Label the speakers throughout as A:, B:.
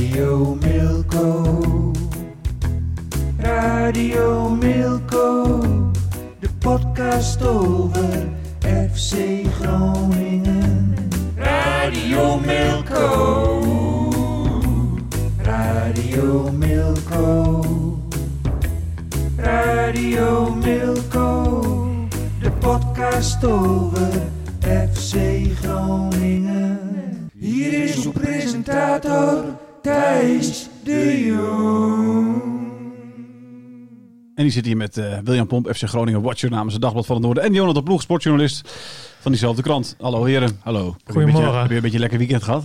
A: Radio Milko. Radio Milko. De podcast over FC Groningen. Radio Milko. Radio Milko. Radio Milko. De podcast over FC Groningen. Hier is uw presentator Thijs de Jong.
B: En die zit hier met eh, William Pomp, FC Groningen Watcher namens het Dagblad van het Noorden. En Jonathan Ploeg, sportjournalist van diezelfde krant. Hallo heren. Hallo. Heb je een beetje-
C: Goedemorgen.
B: Heb je een beetje een lekker weekend gehad?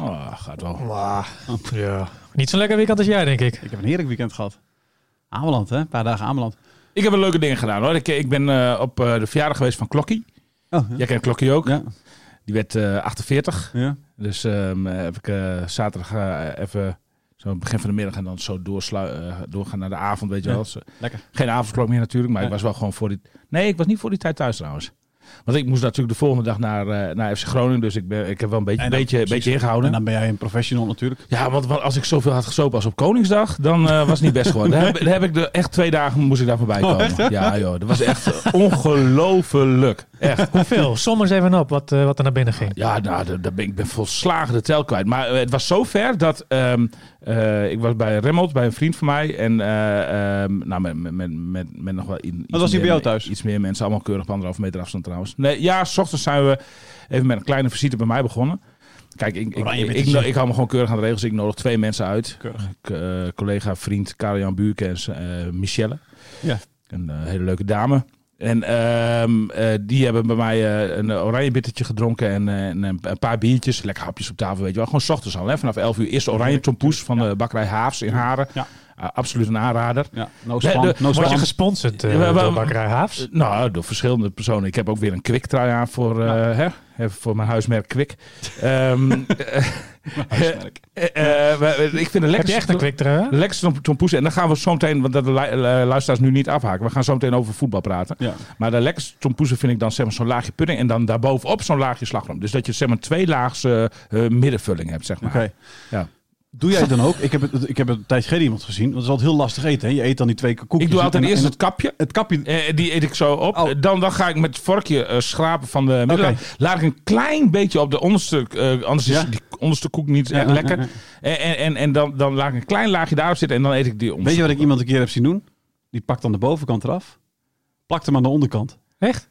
C: Oh, gaat wel. Ja. Niet zo'n lekker weekend als jij, denk ik.
B: Ik heb een heerlijk weekend gehad. Ameland, hè? Een paar dagen Ameland.
D: Ik heb een leuke ding gedaan hoor. Ik, ik ben eh, op eh, de verjaardag geweest van Klokkie.
B: Oh, ja.
D: Jij kent Klokkie ook.
B: Ja.
D: Die werd eh, 48.
B: ja.
D: Dus ehm, heb ik eh, zaterdag eh, even zo begin van de middag en dan zo doorslu- eh, doorgaan naar de avond, weet je wel.
B: Lekker.
D: Geen avondklok meer natuurlijk, maar ik was wel gewoon voor die... Nee, ik was niet voor die tijd thuis trouwens. Want ik moest natuurlijk de volgende dag naar, eh, naar FC Groningen, dus ik, ben, ik heb wel een beetje,
B: dan-
D: beetje,
B: precies.
D: beetje ingehouden.
B: En dan ben jij een professional natuurlijk.
D: Ja, want, want als ik zoveel had gesopen als op Koningsdag, dan eh, was het niet best geworden. Daar heb, daar heb ik de, echt twee dagen moest ik daar voorbij
B: Oh,
D: komen. ja, joh, dat was echt ongelooflijk. Echt.
C: Hoeveel? Som eens even op wat, eh, wat er naar binnen ging.
D: Ja, nou, daar- ben, ik ben volslagen de tel kwijt. Maar het was zo ver dat ehm, eh, ik was bij Remmelt, bij een vriend van mij. En eh, ehm, nou, met, met, met, met, nog wel iets
B: was hij bij
D: meer-
B: jou thuis?
D: Iets meer mensen, allemaal keurig op anderhalve meter afstand trouwens. Nee, ja, s ochtends zijn we even met een kleine visite bij mij begonnen. Kijk, ik, ik, ik, ik, ik hou me gewoon keurig aan de regels. Ik nodig twee mensen uit. Eh, collega, vriend Karel-Jan Buurkens, eh Michelle.
B: Ja.
D: Een eh, hele leuke dame. En ehm, eh, die hebben bij mij een oranje bittertje gedronken en, en een, paar biertjes. Lekker hapjes op tafel, weet je wel. Gewoon 's ochtends al, hè. Vanaf 11 uur. Eerst oranje tompoes van de bakkerij Haafs in Haren.
B: Ja.
D: Absoluut een aanrader.
B: Ja. No
D: Nee,
B: span.
D: de-
B: no
C: Word je gesponsord
D: maar-
C: door Bakkerij Haafs?
D: Eh, nou, door verschillende personen. Ik heb ook weer een Kwik trui aan voor, eh, hè, even voor mijn huismerk Kwik.
B: Huismerk.
D: ik vind het
C: Heb
D: lekker.
C: je echt een kwik
D: De lekkerste tompoes. En dan gaan we zo meteen, want dat de lu- luisteraars nu niet afhaken. We gaan zo meteen over voetbal praten.
B: Ja.
D: Maar de lekkerste tompoesen vind ik dan zeg maar, zo'n laagje pudding. En dan daarbovenop zo'n laagje slagroom. Dus dat je zeg maar twee laagse middenvulling hebt, zeg maar.
B: Oké.
D: Ja.
B: Doe jij het dan ook? Ik heb het, ik heb het een tijd geleden iemand gezien. Want het is altijd heel lastig eten. Hè? Je eet dan die twee koekjes.
D: Ik doe altijd
B: en-
D: eerst
B: en
D: het kapje.
B: het kapje.
D: Eh, die eet ik zo op.
B: Oh.
D: Eh, Dan, dan ga ik met het vorkje eh, schrapen van de middelen.
B: Oké.
D: Laat ik een klein beetje op de onderste... anders is die onderste koek niet
B: Ja,
D: eh, lekker.
B: ja.
D: En, en, en, dan, dan laat ik een klein laagje daarop zitten en dan eet ik die onderste
B: Weet je wat ik iemand een keer heb zien doen? Die pakt dan de bovenkant eraf. Plakt hem aan de onderkant.
C: Echt?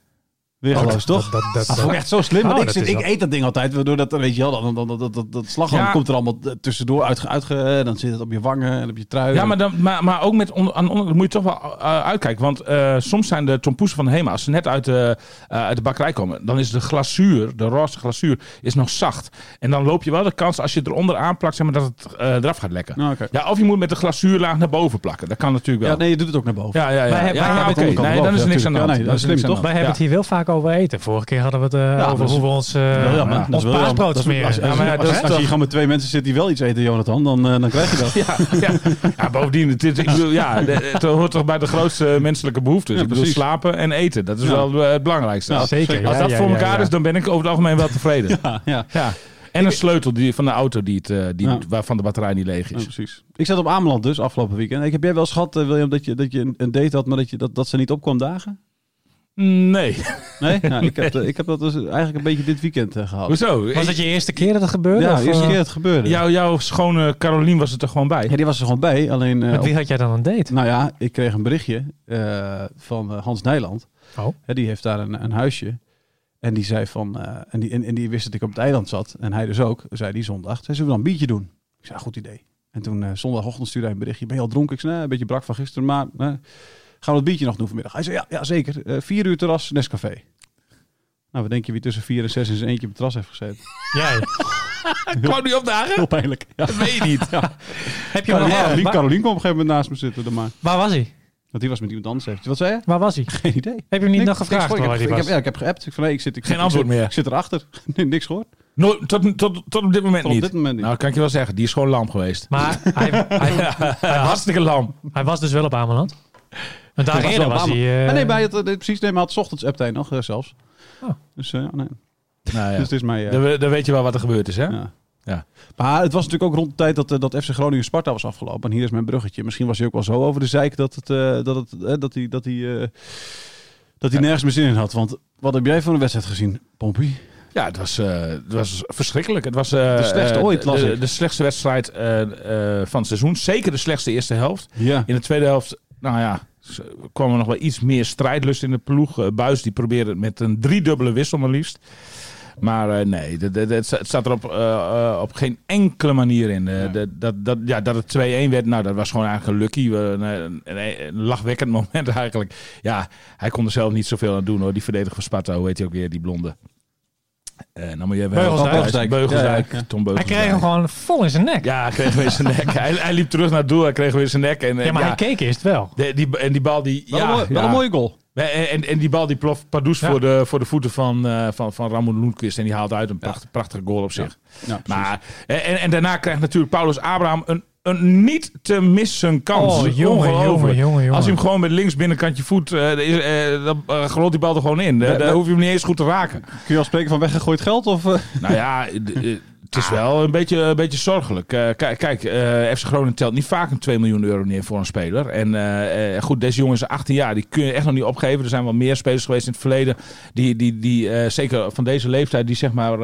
B: Weergeloos, toch?
C: Dat, dat, dat,
B: Dat vond ik echt zo slim. Want
C: Oh,
B: ik, zit,
C: is
B: eet dat ding altijd, waardoor dat, weet je wel, dan, dan, dan, dat, dat, dat slagroom
D: Ja.
B: komt er allemaal tussendoor uitge, dan zit het op je wangen en op je trui.
D: Ja, maar, dan, maar, maar ook met onder, aan onder, dan moet je toch wel eh, uitkijken. Want eh, soms zijn de tompoesen van de Hema, als ze net uit de, eh, uit de bakkerij komen, dan is de glazuur, de roze glazuur, is nog zacht. En dan loop je wel de kans, als je het eronder aanplakt, zeg maar, dat het eh, eraf gaat lekken.
B: Nou, oké.
D: Ja, of je moet met de glazuurlaag naar boven plakken. Dat kan natuurlijk wel.
B: Ja, nee, je doet het ook naar boven.
D: ja, ja, ja.
C: Wij hebben-
D: ja, Nee, dan is er niks aan de hand.
B: Ja, nee, dat is slim, toch?
C: Wij hebben het hier wel vaak over eten. Vorige keer hadden we het eh, over hoe we ons, eh paasbrood smeren.
B: Als,
D: Ja,
B: als,
D: maar ja,
B: als, als je gewoon met twee mensen zit die wel iets eten, Jonathan, dan, eh, dan krijg je dat.
D: Ja, ja. ja, bovendien, het, is- ik bedoel, ja, het hoort toch bij de grootste menselijke behoeftes.
B: Ja,
D: ik bedoel, slapen en eten. Dat is
B: Ja.
D: wel het belangrijkste.
C: Zeker.
D: als dat
C: ja,
D: voor
C: ja,
D: elkaar
C: ja.
D: is, dan ben ik over het algemeen wel tevreden.
B: Ja, ja.
D: Ja. En een sleutel die, van de auto die het, die,
B: Ja.
D: waarvan de batterij niet leeg
B: Ja,
D: is.
B: precies. Ik zat op Ameland dus afgelopen weekend. Ik heb jij wel eens gehad, eh, William, dat je, dat je een- een date had, maar dat, je, dat, dat ze niet op kwam dagen?
D: Nee.
B: Nee? Nou, ik, heb, ik heb dat dus eigenlijk een beetje dit weekend eh, gehad.
D: Hoezo?
C: Was het je eerste keer dat het gebeurde?
B: Ja, de eerste
C: eh,
B: keer dat het gebeurde.
D: Jou, jouw schone Carolien was het er gewoon bij.
B: Ja, die was er gewoon bij. Alleen, eh,
C: Met wie had jij dan een date?
B: nou ja, ik kreeg een berichtje eh, van Hans Nijland.
C: Oh.
B: Hè, die heeft daar een, een huisje. En die zei van, eh, en, die, en, en die wist dat ik op het eiland zat. En hij dus ook, zei die zondag. Zei, zullen we dan een biertje doen? Ik zei, goed idee. En toen eh, zondagochtend stuurde hij een berichtje. Ben je al dronken? Ik zei, nee, een beetje brak van gisteren, maar gaan we het biertje nog doen vanmiddag? Hij zei, ja, ja zeker. Eh, vier uur terras, Nescafé. Nou, wat denk je wie tussen vier en zes in zijn eentje op het terras heeft gezeten?
C: Jij?
D: Kwam die opdagen?
B: Heel pijnlijk. Ja.
D: Dat weet je niet.
C: Heb je
B: Carolien, Carolien kwam op een gegeven moment naast me zitten. dan Maar.
C: waar was hij?
B: Want die was met iemand anders. Heeft. Wat zei je?
C: Waar was hij?
B: Geen idee.
C: Heb je hem niet
B: Niks-
C: nog gevraagd
B: niks
C: hij
B: ik heb, ik
C: was?
B: heb, ja, ik heb geappt. Ik van, nee, ik zit, ik
D: Geen
B: zit,
D: antwoord
B: ik zit,
D: meer.
B: Ik zit erachter. Nee, niks gehoord.
D: Nooit, tot, tot, tot op dit moment
B: Tot op
D: niet.
B: dit moment niet.
D: Nou, kan ik je wel zeggen. Die is gewoon lam geweest.
C: Maar hij, hij,
D: Hartstikke lam.
C: hij was dus wel op Ameland. Eerder
B: wel
C: was hij... eh,
B: Maar nee, bij het, eh, precies. Nee, maar had 's ochtends hij nog eh, zelfs.
C: Oh.
B: Dus eh, nee.
D: Nou ja.
B: Dus het is mij... eh,
D: Dan, dan weet je wel wat er gebeurd is, hè?
B: ja.
D: Ja.
B: Maar het was natuurlijk ook rond de tijd dat, eh, dat FC Groningen Sparta was afgelopen. En hier is mijn bruggetje. Misschien was hij ook wel zo over de zeik dat, het, eh, dat, het, eh, dat hij, dat hij, eh, dat hij nergens meer zin in had. Want wat heb jij voor een wedstrijd gezien, Pompie?
D: Ja, het was, eh, het was verschrikkelijk. Het was eh,
B: De slechtste
D: eh,
B: ooit, las
D: de,
B: ik.
D: de slechtste wedstrijd eh, eh, van het seizoen. Zeker de slechtste eerste helft.
B: Ja.
D: In de tweede helft, nou ja, kwam er nog wel iets meer strijdlust in de ploeg. Eh, Buis die probeerde het met een driedubbele wissel maar liefst. Maar eh, nee, het staat er op, eh, op geen enkele manier in. De- dat, dat, ja, dat het 2-1 werd, nou, dat was gewoon eigenlijk een lucky. een- een lachwekkend moment eigenlijk. Ja, hij kon er zelf niet zoveel aan doen hoor. Die verdediger van Sparta, hoe heet hij ook weer, die blonde? Eh dan moet je even...
C: Beugelsdijk.
D: Beugelsdijk. Beugelsdijk.
B: Ja.
D: Tom
C: hij
D: Beugelsdijk.
C: kreeg hem gewoon vol in zijn nek.
D: Ja, hij kreeg weer zijn nek. Hij, hij liep terug naar het doel, hij kreeg weer zijn nek. En, eh,
C: Ja, maar
D: ja,
C: hij keek eerst wel.
D: de- die, en die bal die...
B: Wel,
D: ja,
B: een, mooi- wel
D: ja.
B: een mooie goal.
D: En, en, en die bal die ploft Pardoes
C: Ja.
D: voor, de, voor de voeten van, eh, van, van Ramon Loenquist. En die haalt uit een pracht, prachtige goal op zich.
B: Ja, precies.
D: maar, en, en- en daarna krijgt natuurlijk Paulus Abraham een, een niet te missen kans.
C: Oh, jongen, jongen, jongen, jongen.
D: Als hij hem gewoon met links binnenkantje voet, eh, is, eh, dan uh, die bal er gewoon in. Eh,
B: ja.
D: hoef je hem niet eens goed te raken.
B: Kun je al spreken van weggegooid geld? Of, eh?
D: Nou ja, het is wel een beetje, een beetje zorgelijk. Eh, kijk, kijk eh, FC Groningen telt niet vaak een 2 miljoen euro neer voor een speler. En eh, goed, deze jongen is 18 jaar. Die kun je echt nog niet opgeven. Er zijn wel meer spelers geweest in het verleden. Die, die, die zeker van deze leeftijd, die zeg maar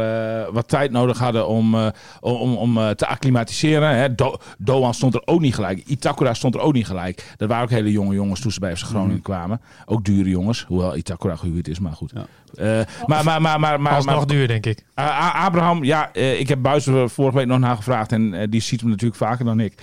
D: wat tijd nodig hadden om, om, om, te acclimatiseren. Hè. Do- Doan stond er ook niet gelijk. Itakura stond er ook niet gelijk. Dat waren ook hele jonge jongens toen ze bij FC Groningen kwamen. Ook dure jongens. Hoewel Itakura gehuurd is, maar goed.
B: Ja.
D: Maar, maar, maar, maar, maar,
C: Alsnog
D: maar-
C: duur, denk ik.
D: uh, Abraham, ja, ik heb Buis er vorige week nog naar gevraagd en eh, die ziet hem natuurlijk vaker dan ik.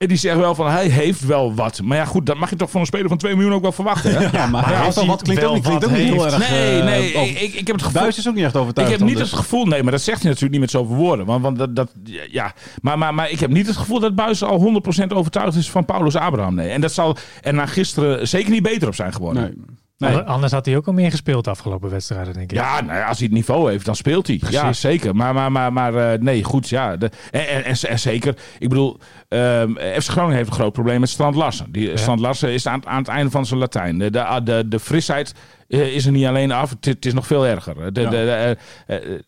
D: En die zegt wel van hij heeft wel wat. Maar ja, goed, dat mag je toch van een speler van 2 miljoen ook wel verwachten. Hè?
B: ja, maar
C: hij
B: hij heeft wel wat klinkt ook niet, klinkt ook niet heel erg.
D: Nee,
B: eh,
D: nee, ik, ik, ik heb het gevoel.
B: Buis is ook niet echt
D: Ik
B: overtuigd.
D: heb
B: dan,
D: niet
B: dus.
D: het gevoel, nee, maar dat zegt hij natuurlijk niet met zoveel woorden. Want, want dat, dat, ja, maar, maar, maar ik heb niet het gevoel dat Buis al 100% overtuigd is van Paulus Abraham. Nee. En dat zal er na gisteren zeker niet beter op zijn geworden.
B: Nee.
D: Nee.
C: Ander- Anders had hij ook al meer gespeeld de afgelopen wedstrijden, denk ik.
D: Ja, nou ja, als hij het niveau heeft, dan speelt hij. Ja,
C: Precies.
D: zeker. Maar, maar, maar, maar eh, nee, goed. Ja, de, en, en, en, en zeker. Ik bedoel, ehm FC Groningen heeft een groot probleem met Strand Larsen. Die, Strand Larsen is aan, aan het einde van zijn Latijn. De, de, de, de frisheid eh, is er niet alleen af. Het, is nog veel erger. De, de,
B: Ja.
D: de, eh, eh,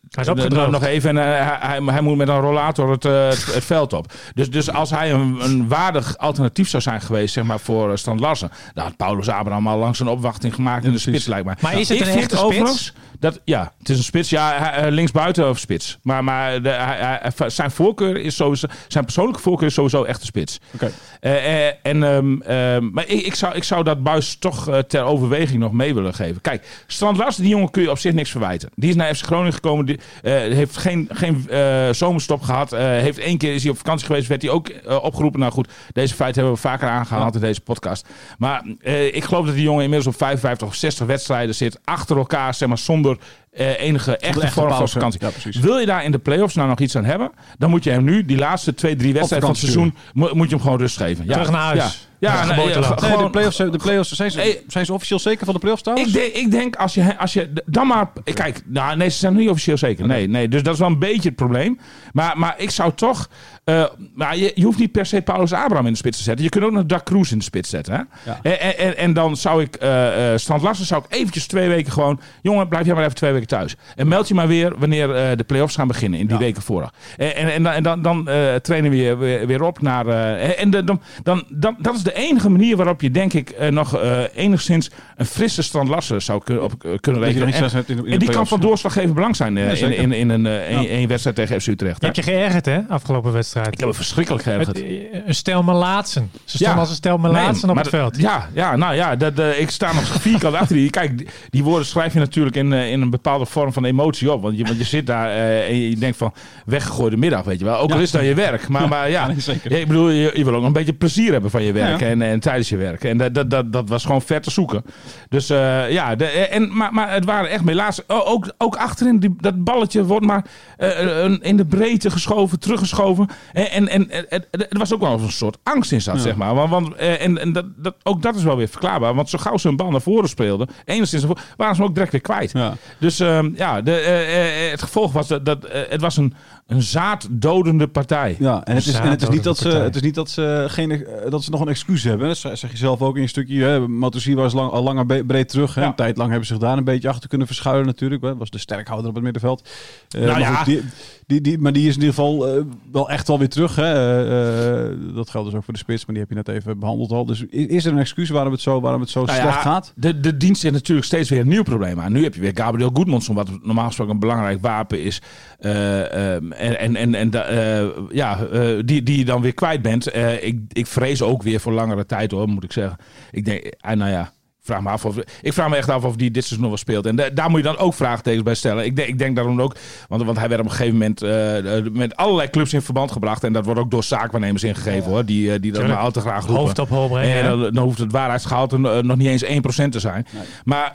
C: Hij is opgedroogd.
D: nog even. En, eh, hij, hij, moet met een rollator het, eh, het, het veld op. Dus, dus als hij een, een waardig alternatief zou zijn geweest zeg maar, voor eh, Strand Larsen. Dan had Paulus Abraham al lang zijn opwachting gemaakt in de spits, lijkt mij.
C: Maar is het een echte
D: overigens Dat, ja, het is een spits. Ja, eh, linksbuiten of spits. Maar, maar hij- zijn voorkeur is sowieso... Zijn persoonlijke voorkeur is sowieso echt de spits.
B: Oké.
D: Eh, eh, en, ehm, ehm, maar ik, ik, zou, ik zou dat buis toch eh, ter overweging nog mee willen geven. Kijk, Strand Larsen, die jongen kun je op zich niks verwijten. Die is naar FC Groningen gekomen. Die, heeft geen, geen zomerstop gehad. Eh, heeft één keer is hij op vakantie geweest. Werd hij ook opgeroepen. Nou goed, deze feiten hebben we vaker aangehaald in deze podcast. Maar ik geloof dat die jongen inmiddels op 55 of 60 wedstrijden zit. Achter elkaar, zeg maar, zonder eh, enige echte
B: echte
D: vorm van vakantie.
B: Ja.
D: Wil je daar in de play-offs nou nog iets aan hebben? Dan moet je hem nu, die laatste twee, drie wedstrijden van het seizoen, mo- moet je hem gewoon rust geven. Ja.
C: Terug naar huis.
D: Ja, ja, Nee, gewoon-
B: de play-offs, de play-offs zijn, ze,
D: Hey.
B: zijn ze officieel zeker van de play-offs trouwens?
D: ik, denk, ik denk als je, als je dan maar. Kijk, nou, nee, ze zijn niet officieel zeker. Nee, nee, dus dat is wel een beetje het probleem. Maar, maar ik zou toch. eh, maar je, je hoeft niet per se Paulus Abraham in de spits te zetten. Je kunt ook nog Dak Cruz in de spits zetten. Hè?
B: Ja.
D: En, en, en, dan zou ik. eh eh Strand Larsen zou ik eventjes twee weken gewoon. Jongen, blijf jij maar even twee weken thuis. En meld je maar weer wanneer eh, de play-offs gaan beginnen. In die
B: Ja.
D: weken vooraf. En, en, en, dan- en dan, dan eh, trainen we weer, weer, weer op naar. eh, en de, dan, dan, dan, dat is de enige manier waarop je, denk ik, eh, nog eh, enigszins een frisse Strand Larsen zou kunnen, op, eh, kunnen
B: nog
D: rekenen.
B: iets
D: En- die kan van doorslaggevend belang zijn eh,
B: Ja,
D: in, in, in een, een,
B: Ja.
D: een wedstrijd tegen FC Utrecht.
C: Je hebt je geërgerd, hè, afgelopen wedstrijd.
D: Ik heb me verschrikkelijk geërgerd.
C: een stel Melaatsen. Ze stonden
D: Ja.
C: als een stel
D: Nee,
C: Melaatsen op
D: maar
C: het veld.
D: Ja, ja, nou ja, dat, eh, ik sta nog vierkant achter die. Kijk, die, die woorden schrijf je natuurlijk in, in een bepaalde vorm van emotie op. Want je, want je zit daar eh, en je denkt van weggegooide middag, weet je wel. Ook al is dat je werk. Maar, maar ja,
B: nee, zeker.
D: ja, ik bedoel, je, je wil ook een beetje plezier hebben van je werk
B: Ja.
D: en, en tijdens je werk. En dat, dat, dat, dat was gewoon ver te zoeken. Dus eh, ja, de, en, maar, maar het waren echt helaas ook, ook achterin die, dat balletje wordt maar eh, een- in de breedte geschoven, teruggeschoven. En, en, en het- het- er was ook wel een soort angst in zat,
B: Ja.
D: zeg maar. Want, want, eh, en en dat, dat, ook dat is wel weer verklaarbaar. Want zo gauw ze een bal naar voren speelden, enigszins naar voren, waren ze ook direct weer kwijt.
B: Ja.
D: Dus ehm, ja, de, eh, eh, het gevolg was dat, dat eh, het was een, een zaaddodende partij.
B: Ja, en het is, en het is niet dat ze,
C: partij.
B: het is niet dat ze, geen, eh, dat ze nog een excuus hebben. Dat zeg je zelf ook in je stukje. Hè. Matosi was lang, al langer breed terug. Hè.
D: Ja.
B: Een tijd lang hebben ze zich daar een beetje achter kunnen verschuilen natuurlijk. Hè. Was de sterkhouder op het middenveld. Eh,
D: Nou
B: maar,
D: ja.
B: goed, die, die, die, maar die is in ieder geval eh, wel echt wel weer terug. Hè. Eh, eh, dat geldt dus ook voor de spits, maar die heb je net even behandeld al. Dus is er een excuus waarom het zo, waarom het zo
D: Nou ja,
B: slecht gaat?
D: De, de dienst heeft natuurlijk steeds weer een nieuw probleem aan. Nu heb je weer Gabriel Goedmondson, wat normaal gesproken een belangrijk wapen is. Eh, ehm, en en, en, en eh, ja, eh, die, die je dan weer kwijt bent. Eh, ik, ik vrees ook weer voor langere tijd hoor, moet ik zeggen. Ik denk, eh, nou ja. Vraag me af of, ik vraag me echt af of die dit seizoen nog wel speelt. En da- daar moet je dan ook vraagtekens bij stellen. Ik denk, ik denk daarom ook. Want, want hij werd op een gegeven moment eh, eh, met allerlei clubs in verband gebracht. En dat wordt ook door zaakwaarnemers ingegeven hoor. Die, eh, die dat maar al te graag roepen.
C: Hoofd op hol brengen.
D: En dan, dan hoeft het waarheidsgehalte eh, nog niet eens 1% te zijn. Maar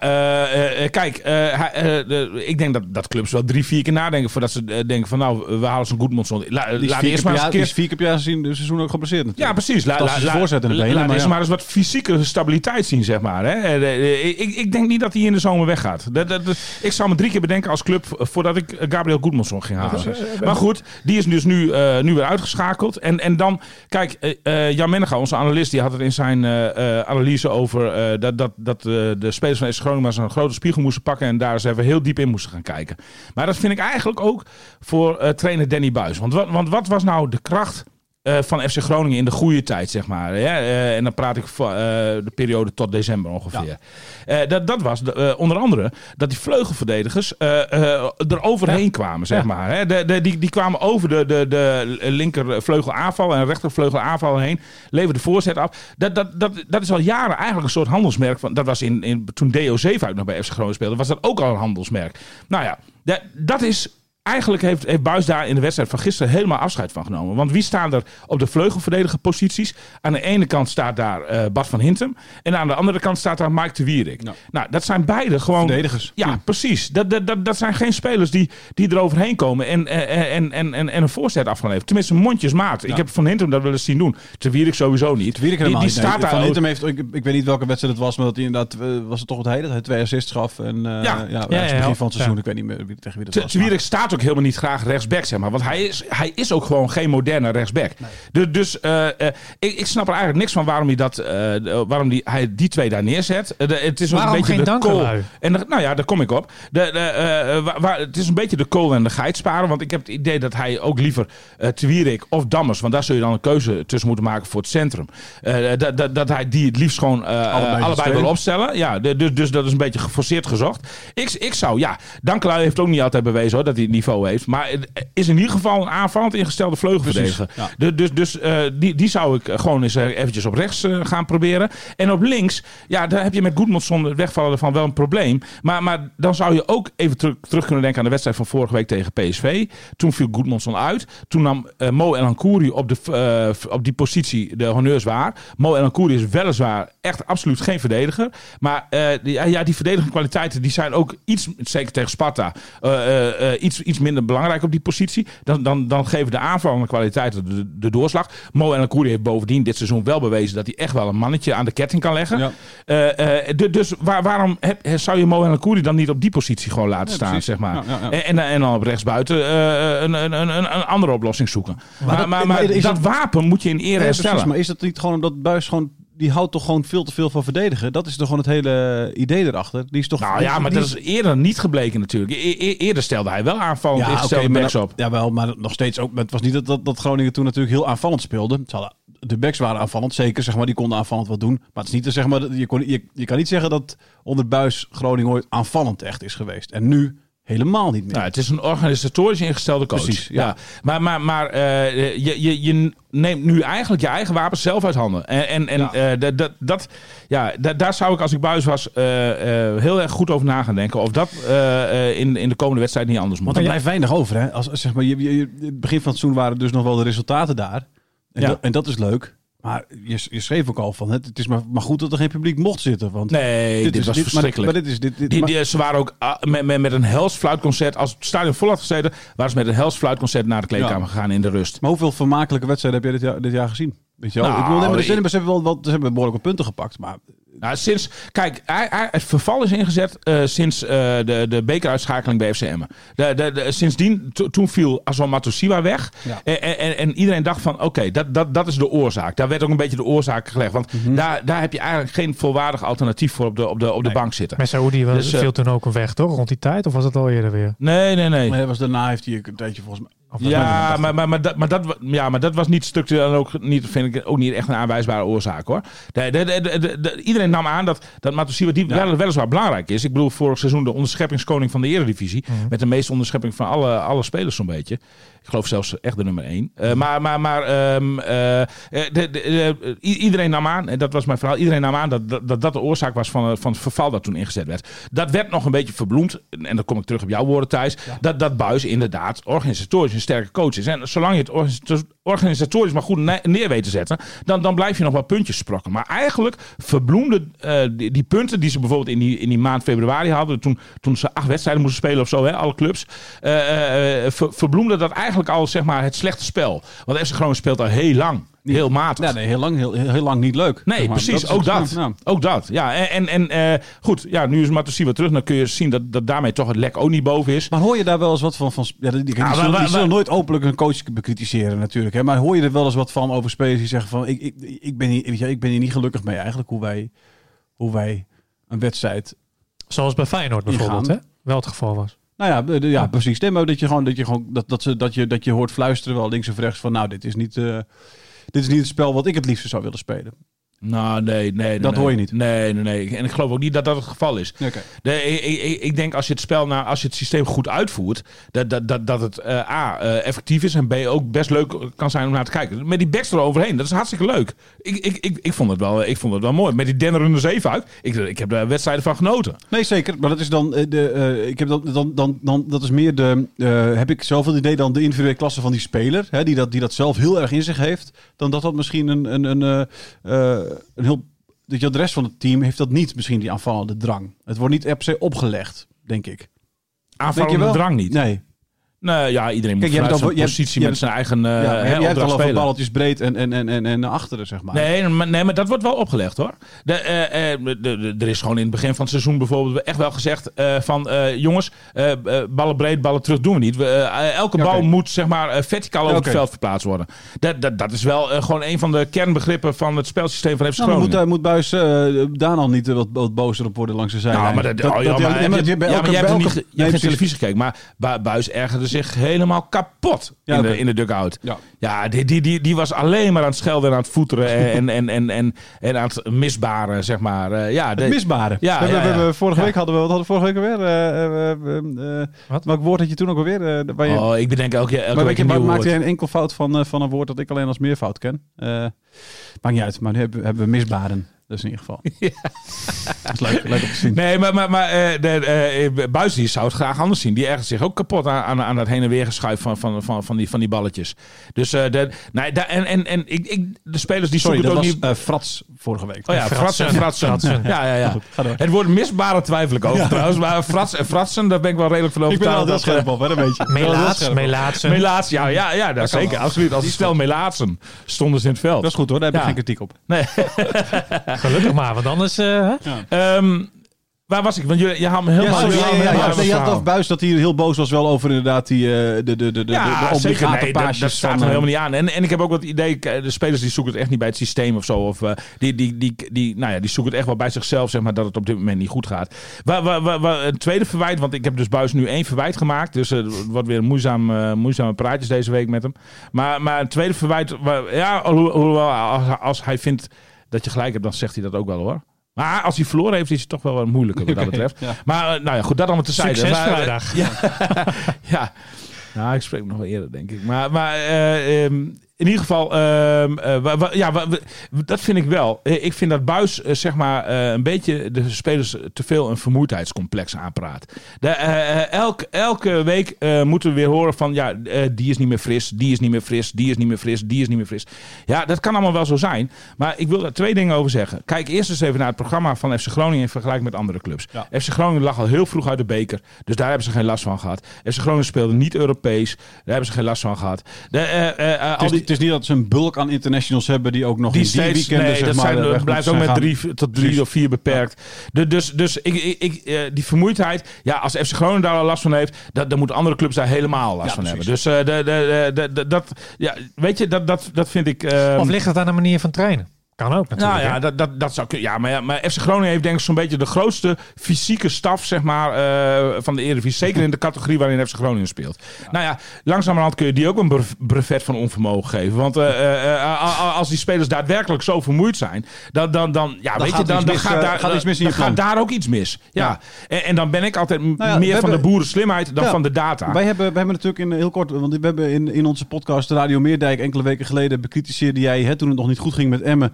D: kijk, ik denk dat, dat clubs wel drie, vier keer nadenken voordat ze denken van nou, we halen zo'n Goedmondson. La,
B: Die
D: laat eerst maar eens een keer...
B: is vier keer per jaar zien, de seizoen ook geblesseerd
D: Ja,
B: natuurlijk.
D: precies. La, la, la, la- laat eerst
B: ja.
D: maar eens wat fysieke stabiliteit zien, zeg maar. Hè. Eh, eh, Ik, ik, ik denk niet dat hij in de zomer weggaat. Dat, dat, dat- ik zou me drie keer bedenken als club voordat ik eh, Gabriel Goedmondson ging halen. Maar goed, die is dus nu, eh, nu weer uitgeschakeld. En, en dan, kijk, eh, eh, Jan Mennega, onze analist, die had het in zijn eh, eh, analyse over eh, dat, dat, dat eh, de spelers van SC Groningen maar een grote spiegel moesten pakken en daar eens even heel diep in moesten gaan kijken. Maar dat vind ik eigenlijk ook voor eh, trainer Danny Buis. Want wat, want wat was nou de kracht eh, van FC Groningen in de goede tijd, zeg maar. Hè? Eh, en dan praat ik van eh, de periode tot december ongeveer. Dat, dat was de, onder andere dat die vleugelverdedigers er overheen kwamen, zeg
C: Ja.
D: maar. Hè? De, de, die, die kwamen over de, de, de linkervleugel aanval en rechtervleugel aanval heen, leverden voorzet af. Dat, dat, dat, dat is al jaren eigenlijk een soort handelsmerk. Van, dat was in, in, toen Deo Zeefuik nog bij FC Groningen speelde, was dat ook al een handelsmerk. Nou ja, dat, dat is Eigenlijk heeft, heeft Buis daar in de wedstrijd van gisteren helemaal afscheid van genomen. Want wie staan er op de vleugelverdediger posities? Aan de ene kant staat daar eh, Bart van Hintem. En aan de andere kant staat daar Mike de Wierik.
B: Ja.
D: Nou, dat zijn beide gewoon...
B: Verdedigers.
D: Ja,
B: Ja.
D: precies. Dat, dat, dat, dat zijn geen spelers die, die er overheen komen en, eh, en, en, en, en een voorzet af gaan leveren. Tenminste, mondjesmaat. Ik heb Van Hintem dat wel eens zien doen. De Wierik sowieso niet.
B: Wierik
D: die,
B: helemaal
D: die
B: niet. Nee,
D: staat daar
B: Van Hintem heeft, ik, ik weet niet welke wedstrijd het was, maar dat hij inderdaad, eh, was het toch het hele, dat hij twee assists gaf. En eh,
D: Ja.
B: ja, ja,
C: ja,
B: het
C: ja.
B: begin van het seizoen,
C: Ja.
B: ik weet niet meer wie, tegen wie dat
D: Te-
B: was.
D: Staat ook helemaal niet graag rechtsback, zeg maar. Want hij is, hij is ook gewoon geen moderne rechtsback. Dus, dus eh, eh, ik, ik snap er eigenlijk niks van waarom hij, dat, eh, waarom die, hij die twee daar neerzet. De- het is
C: Waarom
D: een beetje
C: geen
D: de kool. En de- nou ja, daar kom ik op. De, de, wa- waar, het is een beetje de kool en de geit sparen. Want ik heb het idee dat hij ook liever eh Twierik of Dammers... want daar zul je dan een keuze tussen moeten maken voor het centrum. dat, dat, dat hij die het liefst gewoon
B: Allebei
D: allebei,
B: wil
D: opstellen. Ja, de- dus, dus dat is een beetje geforceerd gezocht. Ik, ik zou, ja, Dankelui heeft ook niet altijd bewezen hoor, dat hij het niveau heeft. Maar het is in ieder geval een aanvallend ingestelde vleugelverdediger. Dus, dus eh, die, die zou ik gewoon eens eh, eventjes op rechts eh, gaan proberen. En op links, ja, daar heb je met Goedmondson het wegvallen ervan wel een probleem. Maar, maar dan zou je ook even terug, terug kunnen denken aan de wedstrijd van vorige week tegen PSV. Toen viel Goedmondson uit. Toen nam eh, Mo El Ankouri op, de, op die positie de honneurs waar. Mo El Ankouri is weliswaar echt absoluut geen verdediger. Maar die, ja, die verdedigende kwaliteiten die zijn ook iets, zeker tegen Sparta, iets, iets minder belangrijk op die positie. Dan, dan, dan geven de aanvallende kwaliteiten de, de doorslag. Mo El Ankouri heeft bovendien dit seizoen wel bewezen dat hij echt wel een mannetje aan de ketting kan leggen.
B: Ja.
D: Eh, eh, du- dus waar, waarom heb, zou je Mo El Ankouri dan niet op die positie gewoon laten
B: Ja,
D: staan,
B: precies.
D: zeg maar.
B: Ja.
D: En, en, en dan op rechtsbuiten eh, een, een, een, een andere oplossing zoeken. Maar,
B: dat-
D: maar,
B: maar
D: maar
B: is
D: dat
B: dat-
D: wapen moet je in ere herstellen.
B: maar is dat niet gewoon omdat Buis gewoon die houdt toch gewoon veel te veel van verdedigen? Dat is toch gewoon het hele idee erachter. Die is toch.
D: Nou ja, maar dat is eerder niet gebleken natuurlijk. E- e- eerder stelde hij wel aanvallend
B: ja, maar
D: backs op.
B: Jawel, maar nog steeds ook. Het was niet dat, dat, dat Groningen toen natuurlijk heel aanvallend speelde. De backs waren aanvallend, zeker. Zeg maar, die konden aanvallend wat doen. Maar het is niet zeg maar, dat- je, kon, je, je kan niet zeggen dat onder Buis Groningen ooit aanvallend echt is geweest. En nu helemaal niet meer.
D: Nou, het is een organisatorisch ingestelde coach.
B: Precies, ja.
D: Maar, maar, maar eh, je, je, je neemt nu eigenlijk je eigen wapens zelf uit handen. En, en, en
B: Ja.
D: eh, dat, dat, dat, ja, da- daar zou ik als ik buis was eh, heel erg goed over na gaan denken. Of dat in, in de komende wedstrijd niet anders moet.
B: Want er blijft weinig over. Hè? Als, als, zeg maar, je, je, begin van het seizoen waren dus nog wel de resultaten daar. En,
D: Ja.
B: dat, en dat is leuk. Maar je, je schreef ook al van, het, het is maar, maar goed dat er geen publiek mocht zitten. Want
D: Nee, dit,
B: is-
D: was
B: maar-
D: verschrikkelijk.
B: Maar, dit is, dit,
D: Die,
B: maar-
D: die, ze waren ook ah, met, met, met een hels fluitconcert. Als het stadion vol had gezeten, waren ze met een hels fluitconcert naar de kleedkamer
B: Ja.
D: gegaan in de rust.
B: maar hoeveel vermakelijke wedstrijden heb jij dit jaar, dit jaar gezien? Weet je wel?
D: Nou,
B: ik bedoel, nee, maar de hebben wel, wel, ze hebben behoorlijk wat punten gepakt. Maar
D: Nou, sinds, kijk, hij, hij- het verval is ingezet eh, sinds eh, de, de bekeruitschakeling bij FCM. De, de, de, sindsdien, to- toen viel Azam Matosiwa weg.
B: Ja.
D: En, en, en iedereen dacht van, oké, dat, dat, dat is de oorzaak. Daar werd ook een beetje de oorzaak gelegd. Want
B: Mhm.
D: daar, daar heb je eigenlijk geen volwaardig alternatief voor op de, op de, op de bank zitten.
C: Met Saoedi was
D: Dus, eh,
C: viel toen ook een weg, toch? Rond die tijd? Of was het al eerder weer?
D: Nee, nee, nee.
B: maar hij was, daarna heeft hij een tijdje volgens mij...
D: Ja, maar, maar, maar, dat, maar, dat, ja, maar dat was niet structureel en ook niet, vind ik ook niet echt een aanwijsbare oorzaak hoor. De, de, de, de- de- de- iedereen nam aan dat, dat Matosiwa die wel, weliswaar belangrijk is. Ik bedoel, vorig seizoen de onderscheppingskoning van de Eredivisie. Met de meeste onderschepping van alle, alle spelers zo'n beetje. Ik geloof zelfs echt de nummer één. Eh, maar maar, maar ehm, eh, de, de, de- iedereen nam aan, en dat was mijn verhaal, iedereen nam aan dat dat, dat, de oorzaak was van, eh, van het verval dat toen ingezet werd. Dat werd nog een beetje verbloemd. En dan kom ik terug op jouw woorden, Thijs. Dat, dat Buis inderdaad organisatorisch een sterke coach is. En zolang je het organisatorisch maar goed ne- neer weet te zetten, dan, dan blijf je nog wel puntjes sprokken. Maar eigenlijk verbloemde eh, die, punten die ze bijvoorbeeld in die, in die maand februari hadden, toen, toen ze acht wedstrijden moesten spelen of zo, hè, alle clubs, ver- verbloemde dat eigenlijk al zeg maar, het slechte spel. Want FC Groningen speelt al heel lang, heel matig.
B: Ja, nee, heel lang, heel, heel, lang niet leuk.
D: Nee,
B: zeg maar.
D: precies. ook dat.
B: ja.
D: Ook dat. Ja, en, en, en eh, goed, ja, nu is Matosiwa terug. Dan kun je zien dat, dat daarmee toch het lek ook niet boven is.
B: Maar hoor je daar wel eens wat van? van ja, die, die, die zullen,
D: maar-
B: nooit openlijk een coach bekritiseren natuurlijk. Hè? Maar hoor je er wel eens wat van over spelers die zeggen van... Ik, ik, ik, ben, hier, weet je, ik ben hier niet gelukkig mee eigenlijk hoe wij, hoe wij een wedstrijd...
C: Zoals bij Feyenoord bijvoorbeeld, hè? Wel het geval was.
B: Nou ja, de- de- ja precies. Nee, maar dat je gewoon, dat je, gewoon dat, dat, ze, dat, je, dat je hoort fluisteren wel links of rechts van... Nou, dit is niet... eh, dit is niet het spel wat ik het liefste zou willen spelen.
D: Nou, nee, nee. nee,
B: Dat
D: nee.
B: hoor je niet.
D: Nee, nee, nee. En ik geloof ook niet dat dat het geval is. De, ik, ik, ik denk als je het spel, nou, als je het systeem goed uitvoert, dat, dat, dat, dat het eh, A, eh, effectief is en B, ook best leuk kan zijn om naar te kijken. Met die backs eroverheen, dat is hartstikke leuk. Ik, ik, ik, ik, vond, het wel, ik vond het wel mooi. Met die dennerende zeefuik, ik, ik heb daar wedstrijden van genoten.
B: Nee, zeker. Maar dat is dan, eh, de, ik heb dan, dan, dan, dan, dat is meer de, heb ik zoveel idee dan de individuele klasse van die speler, hè, die, dat, die dat zelf heel erg in zich heeft, dan dat dat misschien een, een, een, een heel, dat je de rest van het team heeft dat niet, misschien die aanvallende drang. Het wordt niet per se opgelegd, denk ik. Denk je
D: Aanvallende
B: wel?
D: drang niet.
B: Nee.
D: Nee, ja, iedereen moet
B: Kijk,
D: vanuit zijn
B: hebt-
D: positie met zijn eigen eh
B: ja,
D: hè,
B: jij hebt al over balletjes breed en, en, en, en, en naar achteren, zeg maar.
D: Nee, maar, nee, maar dat wordt wel opgelegd hoor. De, eh, eh, de, de- er is gewoon in het begin van het seizoen bijvoorbeeld echt wel gezegd eh, van eh, jongens, eh, eh, ballen breed, ballen terug doen we niet. We, eh, elke
B: Ja,
D: bal moet zeg maar eh, verticaal over
B: Ja,
D: het veld verplaatst worden. Dat, dat, dat is wel eh, gewoon een van de kernbegrippen van het spelsysteem van FC
B: Nou,
D: Groningen.
B: moet, uh, moet Buis eh daar dan niet eh, wat, wat bozer op worden langs de zijlijn?
D: Nou, maar, dat, oh, ja,
B: dat-
D: maar, heb je-
B: bij elke- bij
D: hebt,
B: elke-
D: niet, ge- je hebt geen televisie gekeken, maar Bu- Buis ergerde zich helemaal kapot
B: Ja,
D: in, de, in de dugout.
B: Ja.
D: Ja, die, die, die, die was alleen maar aan het schelden en aan het voeteren en, en, en, en, en aan het misbaren, zeg maar. Eh, ja, de-
B: Het misbare.
D: Ja,
B: we,
D: ja,
B: we vorige
D: Ja.
B: week hadden we, wat hadden we vorige week alweer? Eh, eh,
C: Wat?
B: Welk woord had je toen ook alweer? Eh, waar je,
D: Oh, ik bedenk elke, elke
B: maar
D: week
B: je,
D: een
B: maakte jij een enkel fout van, van een woord dat ik alleen als meerfout ken? Eh maakt niet uit, maar nu hebben, hebben we misbaren. Dus in ieder geval. Dat is leuk, leuk om te zien.
D: Nee, maar, maar, maar eh, de, eh, Buis die zou het graag anders zien. Die ergert zich ook kapot aan, aan, aan dat heen en weer geschuif van, van, van, van, die, van die balletjes. Dus eh, de, nee, da, en, en, en ik, ik, de spelers die
B: Sorry,
D: zoeken
B: dat
D: het ook
B: was
D: niet...
B: eh, Frats vorige week.
D: Oh ja, fratsen en fratsen.
C: Fratsen.
D: Ja, ja, ja. Het woord misbare twijfel ik over trouwens. Maar frats en fratsen, daar ben ik wel redelijk van
B: Ik ben er al
D: overtuigd.
B: heel scherp op, hè. Ik ben al heel
C: Melaats,
B: scherp op.
C: melaatsen.
D: Melaats, ja, ja, ja dat zeker. Absoluut. Als een stel melaatsen stonden ze in het veld.
B: Dat is goed hoor, daar heb ik
D: Ja.
B: geen kritiek op.
D: Nee.
C: Gelukkig maar, want anders... eh, hè?
D: Ehm, waar was ik? Want je, je haalt me helemaal...
B: Ja, sorry, ja, ja, ja, ja, je had af Buis dat hij heel boos was wel over inderdaad die, eh, de, de, de, de, de,
D: Ja,
B: obligate
D: Nee,
B: paasjes
D: dat staat er
B: eh,
D: helemaal niet aan. En, en ik heb ook wat idee, de spelers die zoeken het echt niet bij het systeem of zo. Of, eh, die, die, die, die, nou ja, die zoeken het echt wel bij zichzelf, zeg maar, dat het op dit moment niet goed gaat. Waar, waar, waar, een tweede verwijt, want ik heb dus Buis nu één verwijt gemaakt. Dus eh, het wordt weer moeizaam, eh, moeizame praatjes deze week met hem. Maar, maar een tweede verwijt, waar- ja, ho- hoewel als, als hij vindt dat je gelijk hebt, dan zegt hij dat ook wel hoor. Maar als hij verloren heeft, is het toch wel wat moeilijker wat dat betreft.
B: ja.
D: Maar eh, nou ja, goed, dat allemaal te
C: Succes vrijdag.
D: ja. Nou, ik spreek nog wel eerder, denk ik. Maar, maar eh, ehm, in ieder geval, wa- wa- ja, dat vind ik wel. Eh, Ik vind dat Buis eh, zeg maar een beetje de spelers te veel een vermoeidheidscomplex aanpraat. De, elk, elke week moeten we weer horen van ja, die is niet meer fris, die is niet meer fris, die is niet meer fris, die is niet meer fris. Ja, dat kan allemaal wel zo zijn. Maar ik wil daar twee dingen over zeggen. Kijk eerst eens even naar het programma van FC Groningen in vergelijking met andere clubs.
B: Ja.
D: FC Groningen lag al heel vroeg uit de beker, dus daar hebben ze geen last van gehad. FC Groningen speelde niet Europees, daar hebben ze geen last van gehad. De, al die,
B: het is niet dat ze een bulk aan internationals hebben die ook nog
D: die
B: in die
D: steeds,
B: weekenden
D: nee,
B: zeg
D: dat
B: maar,
D: zijn,
B: weg moeten
D: blijft ook met drie tot drie
B: Precies.
D: of vier beperkt. De- dus dus ik, ik, ik, eh, die vermoeidheid, ja, als FC Groningen daar al last van heeft, dat, dan moeten andere clubs daar helemaal last
B: Ja,
D: van hebben. Dus eh, de, de, de, de- dat, ja, weet je, dat, dat, dat vind ik. ehm,
C: Of ligt het aan de manier van trainen? Kan ook natuurlijk.
D: nou ja, dat, dat, dat zou kunnen. Ja, maar, ja, maar FC Groningen heeft denk ik zo'n beetje de grootste fysieke staf zeg maar, eh, van de Eredivisie. Zeker in de categorie waarin FC Groningen speelt. Nou ja, langzamerhand kun je die ook een brev- brevet van onvermogen geven. Want eh, eh, als die spelers daadwerkelijk zo vermoeid zijn, dan, dan, dan, ja, weet
B: gaat
D: je, dan, dan
B: mis,
D: gaat daar,
B: gaat iets mis in
D: dan
B: je
D: gaat
B: plan.
D: daar ook iets mis. Ja.
B: Ja.
D: En, en dan ben ik altijd
B: Nou
D: meer van de
B: hebben-
D: boerenslimheid dan van de data.
B: Wij hebben, we hebben natuurlijk in heel kort, want we hebben in, in onze podcast Radio Meerdijk enkele weken geleden bekritiseerde jij, hè, toen het nog niet goed ging met Emmen,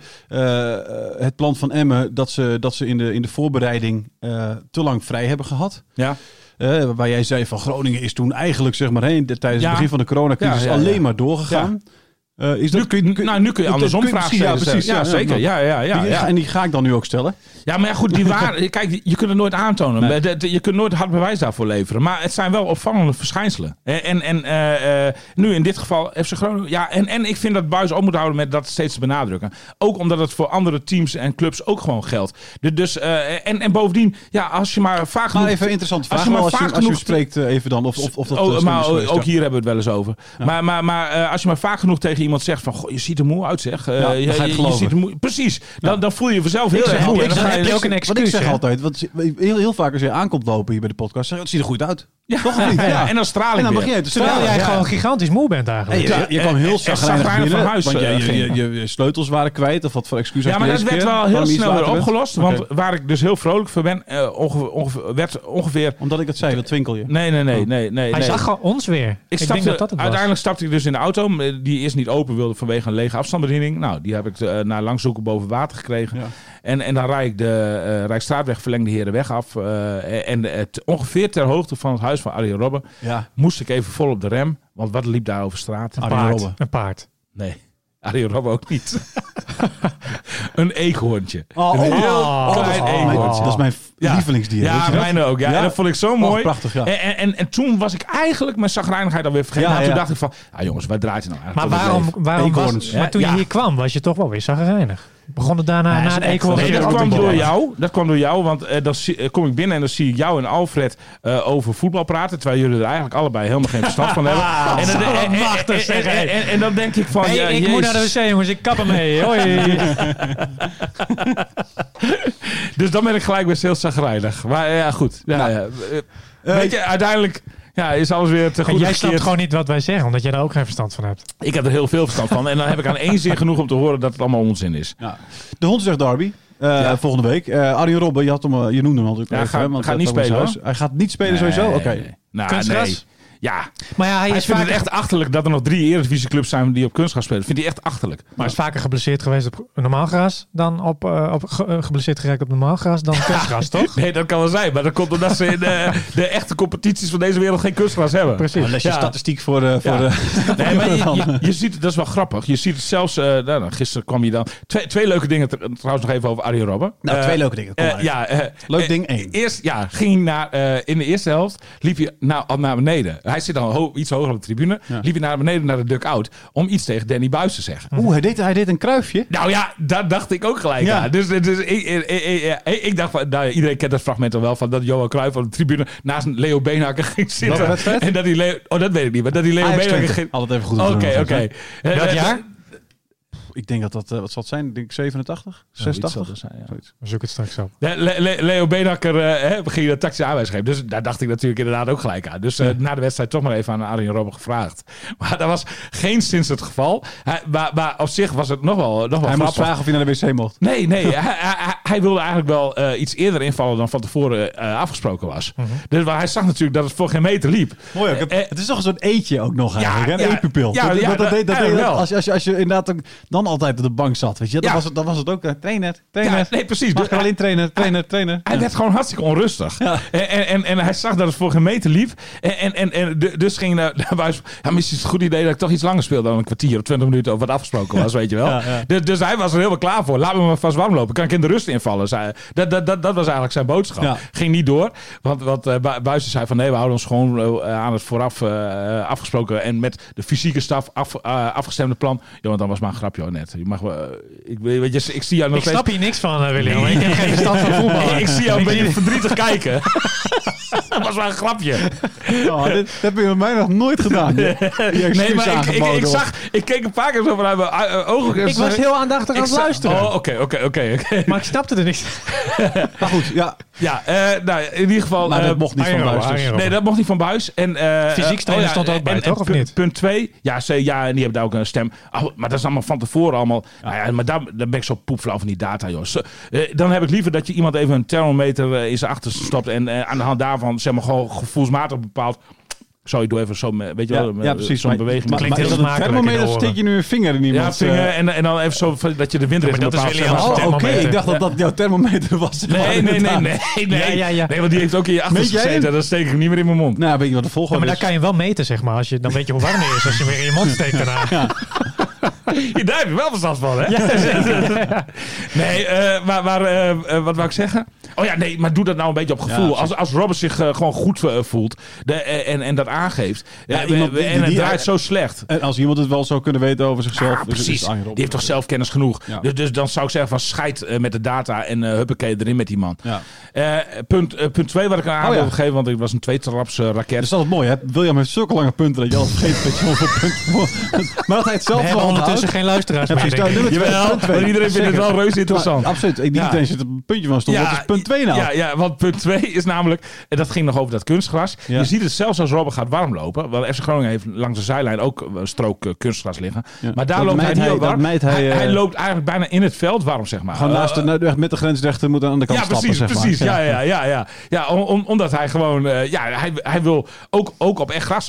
B: het plan van Emmen dat ze, dat ze in, de, in de voorbereiding eh, te lang vrij hebben gehad.
D: ja.
B: Eh, waarbij jij zei van Groningen is toen eigenlijk zeg maar heen, tijdens
D: Ja.
B: het begin van de coronacrisis
D: Ja, ja, ja.
B: alleen maar doorgegaan. Eh, is dat,
D: Nu kun je, nou, nu kun je andersom
B: kun
D: vragen stellen.
B: Ja, precies.
D: Ja, zeker. Ja, ja, ja.
B: En die ga ik dan nu ook stellen.
D: Ja, maar ja, goed, die waar, kijk, je kunt het nooit aantonen.
B: Nee.
D: Je kunt nooit hard bewijs daarvoor leveren. Maar het zijn wel opvallende verschijnselen. En, en, eh, eh, nu in dit geval FC Groningen. Ja, en, en ik vind dat Buis ook moet houden met dat steeds te benadrukken. Ook omdat het voor andere teams en clubs ook gewoon geldt. Dus, en, en bovendien, ja, als je maar vaak
B: Maar
D: genoeg-
B: even een interessante
D: als
B: vraag.
D: je maar
B: Als je,
D: vaak
B: als je
D: genoeg-
B: spreekt even dan. Of, of, of dat
D: Oh, maar ook hier hebben we het wel eens over. Maar, maar, maar als je maar vaak genoeg tegen iemand zegt van... Goh, je ziet er moe uit zeg. Eh,
B: Ja,
D: je,
B: ga je geloven.
D: ziet er moe, precies. Dan,
B: Ja.
D: dan voel je jezelf heel
B: Ik
D: erg
B: zeg
D: moe. En dan
C: heb
D: je...
C: ook een
B: Wat ik
C: excuus,
B: zeg altijd, want heel, heel vaak als je aankomt lopen hier bij de podcast, zeg je, het ziet er goed uit.
D: Ja,
B: Toch niet?
D: ja,
B: Ja.
D: En dan straal ik
B: En dan begin je te
C: Terwijl
B: stralen.
C: jij
B: Ja.
C: gewoon gigantisch moe bent eigenlijk.
B: Hey, je, je kwam
D: en-
B: heel zagrijnig binnen,
D: van huis,
B: want je,
D: eh,
B: je, je, je sleutels waren kwijt. Of wat voor excuus
D: Ja, maar dat werd wel heel snel weer opgelost. Want waar ik dus heel vrolijk voor ben, eh, ongeveer, ongeveer, werd ongeveer...
B: Omdat ik het zei, dat twinkel je.
D: Nee, nee, nee,
B: Oh.
D: nee. nee
C: Hij
D: nee.
C: zag gewoon ons weer. Ik,
D: Ik
C: denk dat dat het was.
D: uiteindelijk stapte ik dus in de auto. eh, Die eerst niet open wilde vanwege een lege afstandsbediening. Nou, die heb ik eh, na lang zoeken boven water gekregen. En, en dan rijd ik de eh Rijksstraatweg verlengde Herenweg af. eh, en het, ongeveer ter hoogte van het huis van Arjen Robben
B: Ja.
D: moest ik even vol op de rem. Want wat liep daar over straat?
C: Een
B: Arjen
C: paard.
B: Robben.
C: Een paard.
D: Nee, Arjen Robben ook niet. een eekhoorntje.
B: Oh,
D: een heel
C: oh,
D: klein
C: oh,
D: eekhoorntje.
B: Dat is mijn
D: Ja.
B: lievelingsdier.
D: Ja,
B: je
D: mijne ook. Ja.
B: Ja?
D: En dat vond ik zo
B: Oh,
D: mooi.
B: prachtig, ja.
D: En, en, en, en toen was ik eigenlijk mijn zagrijnigheid alweer vergeten.
B: Ja,
D: Nou, toen dacht ik van, ah jongens, waar draait het nou
C: Maar
D: eigenlijk om
C: waarom, waarom was, maar toen
D: Ja.
C: je hier kwam, was je toch wel weer zagrijnig. Begon het daarna
B: Nee,
C: na de eekhoorn?
B: wel-
D: Nee, dat kwam
B: een
D: door jou. Dat kwam door jou, want eh, dan, zie- eh, kom ik binnen en dan zie ik jou en Alfred eh, over voetbal praten. Terwijl jullie er eigenlijk allebei helemaal geen verstand van hebben. En dan, en, en-
C: machtig,
D: en-
C: zeg,
D: en-
C: hé.
D: en- en dan denk ik van,
C: Hey,
D: ja,
C: ik moet naar de wc, jongens. Ik kap ermee. Hoi.
D: Dus dan ben ik gelijk best heel zagrijnig. Maar ja, goed. Ja, ja. Eh, Weet je, uiteindelijk ja, is alles weer te
C: En
D: goed
C: jij snapt gewoon niet wat wij zeggen, omdat jij daar ook geen verstand van hebt.
D: Ik heb er heel veel verstand van. En dan heb ik aan één zin genoeg om te horen dat het allemaal onzin is.
B: Ja. De Hondsdag Derby. eh,
D: Ja.
B: Volgende week. Eh Arjen Robben, je, had hem, eh, je noemde hem al natuurlijk.
D: Ja,
B: even,
D: gaat-
B: hè, want
D: gaat
B: dat
D: niet spelen.
B: Hij gaat niet spelen sowieso? Oké.
D: Nee. Nou, nee. Ja,
C: Maar ja, hij,
D: hij
C: is
D: vindt het echt achterlijk dat er nog drie Eredivisieclubs zijn die op kunstgras spelen. Vindt hij echt achterlijk.
C: maar hij is vaker geblesseerd geweest op normaal gras dan op, eh, op ge- eh, geblesseerd geraakt op normaal gras dan kunstgras, toch?
D: Nee, dat kan wel zijn. Maar dat komt omdat ze in de, de echte competities van deze wereld geen kunstgras hebben.
C: Precies.
B: Dan les je
D: Ja.
B: statistiek voor. Voor
D: Ja. Nee, maar je, je, je ziet het, dat is wel grappig. Je ziet het zelfs, eh, nou, nou, gisteren kwam je dan... Twee, twee leuke dingen tr- trouwens nog even over Arjen Robben.
B: nou,
D: Eh,
B: twee leuke dingen. Kom
D: eh, ja, eh,
B: Leuk
D: eh,
B: ding één.
D: Eerst ja, ging hij naar, eh, in de eerste helft liep hij naar, al naar beneden. Hij zit dan ho- iets hoger op de tribune. Liep hij naar beneden naar de duck-out om iets tegen Danny Buis te zeggen.
B: Oeh, hij deed, hij deed een kruifje.
D: Nou ja, dat dacht ik ook gelijk
B: Ja.
D: aan. Dus, dus ik, ik, ik, ik- ik dacht van, nou, iedereen kent dat fragment al wel van dat Johan Cruijff op de tribune naast Leo Beenhakker ging zitten.
B: Wedstrijd?
D: En dat die Leo, oh dat weet ik niet, maar dat die Leo Beenhakker ging.
B: Altijd even goed.
D: Oké, oké. Eh, eh,
C: jaar?
B: Ik denk dat dat, eh, wat zal het zijn? Ik denk 87? 86? Zoiets.
C: Zoek het straks op.
D: Le- Le- Le- Leo Beenhakker eh, hè, ging de tactische aanwijzing geven. Dus daar dacht ik natuurlijk inderdaad ook gelijk aan. Dus eh, na de wedstrijd toch maar even aan Arjen Robben gevraagd. Maar dat was geen sinds het geval. Hij, maar, maar op zich was het nog wel, nog wel
B: Hij moest vragen of hij naar de wc mocht.
D: Nee, nee. hij, hij, hij- hij wilde eigenlijk wel eh, iets eerder invallen dan van tevoren eh, afgesproken was. Dus maar hij zag natuurlijk dat het voor geen meter liep.
B: Mooi ook. Het,
D: Eh, eh,
B: het is toch een soort eetje ook nog eigenlijk. hè?
D: ja,
B: een epupil.
D: ja,
B: dat,
D: ja,
B: dat, dat, deed- dat als, je, als, je, als je inderdaad ook altijd op de bank zat. Weet je?
D: Ja.
B: was, het, dan was het ook trainer, trainer.
D: Ja, nee, precies.
B: Mag
D: Dus
B: er alleen trainer, trainer, trainer.
D: Hij werd gewoon hartstikke onrustig. En, en, en, en hij zag dat het voor geen meter liep. En, en, en, en dus ging naar, naar buis. Ja, misschien is het een goed idee dat ik toch iets langer speel dan een kwartier of twintig minuten over wat afgesproken was, weet je wel.
B: Ja, ja.
D: Dus, dus hij was er helemaal klaar voor. Laat me maar vast warm lopen. Kan ik in de rust invallen? Zei, dat, dat, dat, dat was eigenlijk zijn boodschap.
B: Ja.
D: Ging niet door. Want, want eh, Bu- zei van nee, we houden ons gewoon eh, aan het vooraf eh, afgesproken en met de fysieke staf af, eh, afgestemde plan. Ja, want dan was maar een grapje hoor, net. Je mag, wel, eh, ik, weet je, ik zie jou nog
C: Ik snap
D: steeds...
C: hier niks van, eh, William. Ik heb geen verstand van voetbal.
D: Ik zie jou een beetje verdrietig kijken. dat was maar een grapje.
B: Oh, dit, dat heb je met mij nog nooit gedaan. Je, je
D: Nee, maar ik, ik, ik, zag, ik keek een paar keer zo vanuit mijn uh, ogen.
C: Ik was heel aandachtig aan het luisteren.
D: Oh, oké, oké, oké. oké.
C: Maar ik snapte er niks.
B: Maar goed, ja.
D: Ja, eh, nou, in ieder geval...
B: Maar
D: eh,
B: dat mocht niet van Buis. Dus.
D: Nee, dat mocht niet van Buis. En, eh,
C: Fysiek
D: eh,
C: trainer stond er ook bij, toch, of
D: punt-
C: niet?
D: Punt 2. Ja, ze, ja, en die hebben daar ook een stem. Oh, maar dat is allemaal van tevoren allemaal. Nou ja, maar daar, daar ben ik zo poepflauw van die data, joh. Zo, eh, dan heb ik liever dat je iemand even een thermometer eh, in zijn achterste stopt. En eh, aan de hand daarvan, zeg maar, gewoon gevoelsmatig bepaalt. Sorry, doe even zo, met- weet je
B: Ja,
D: wel, met-
B: ja, precies.
D: zo'n beweging.
B: maar,
C: Klinkt
B: maar
C: heel de
B: thermometer? Steek je nu een vinger in
D: Ja,
B: iemand?
D: vinger,
B: eh,
D: en, en dan even zo van- dat je de windrichting
C: Ja, maar dat is
D: bepaalt. Zeg maar.
B: Oh, oké. Ik dacht dat dat jouw thermometer was.
D: Nee, nee, nee, nee, nee.
C: Ja, ja, ja.
D: Nee, want die heeft ook in je achterste gezeten. steek ik niet meer in mijn mond.
B: Nou, weet je wat de
C: Ja,
B: volgende
C: maar daar kan je wel meten, zeg maar. Als je, dan weet je hoe warm hij is als je weer in je mond steekt daarna.
D: Ja, Daar heb je wel verstand van, hè? nee, eh, maar, maar eh, eh, wat wou ik zeggen? Oh ja, nee, maar doe dat nou een beetje op gevoel. als, als Robert zich gewoon goed voelt de, en, en dat aangeeft.
B: Ja,
D: Ja,
B: iemand die-
D: en het
B: die-
D: draait zo slecht.
B: En als iemand het wel zou kunnen weten over zichzelf,
D: Ja,
B: is- is
D: precies. Die heeft toch zelfkennis genoeg.
B: Ja.
D: Dus, dus dan zou ik zeggen van scheid met de data en huppakee erin met die man.
B: Ja.
D: Eh, punt, punt twee wat ik aan
B: Oh ja.
D: wil geven, want ik was een tweetraps raket.
B: Dat is altijd mooi, hè? William heeft zulke lange punten dat je altijd vergeet dat je hoeveel punten... Maar dat hij het zelf
C: We
B: wel
C: ondertussen
B: onthoudt.
C: geen luisteraars meer,
D: Jawel, maar iedereen vindt het wel reuze interessant.
B: Maar absoluut. Ik niet eens dat er een puntje van stond. Wat is punt 2 nou?
D: Ja, ja, want punt 2 is namelijk, en dat ging nog over dat kunstgras. Je ziet het zelfs als Robben gaat warmlopen. Want FC Groningen heeft langs de zijlijn ook een strook eh, kunstgras liggen. Maar daar loopt hij op warm.
B: dat mijt hij,
D: hij,
B: eh,
D: loopt eigenlijk bijna in het veld warm, zeg maar.
B: Gewoon
D: Eh,
B: naast de, nou, met de grensrechter moet aan de kant
D: ja,
B: stappen,
D: precies, precies. Ja, ja, ja, ja. ja om- om- omdat hij gewoon, ja, hij, hij wil ook, ook op echt gras.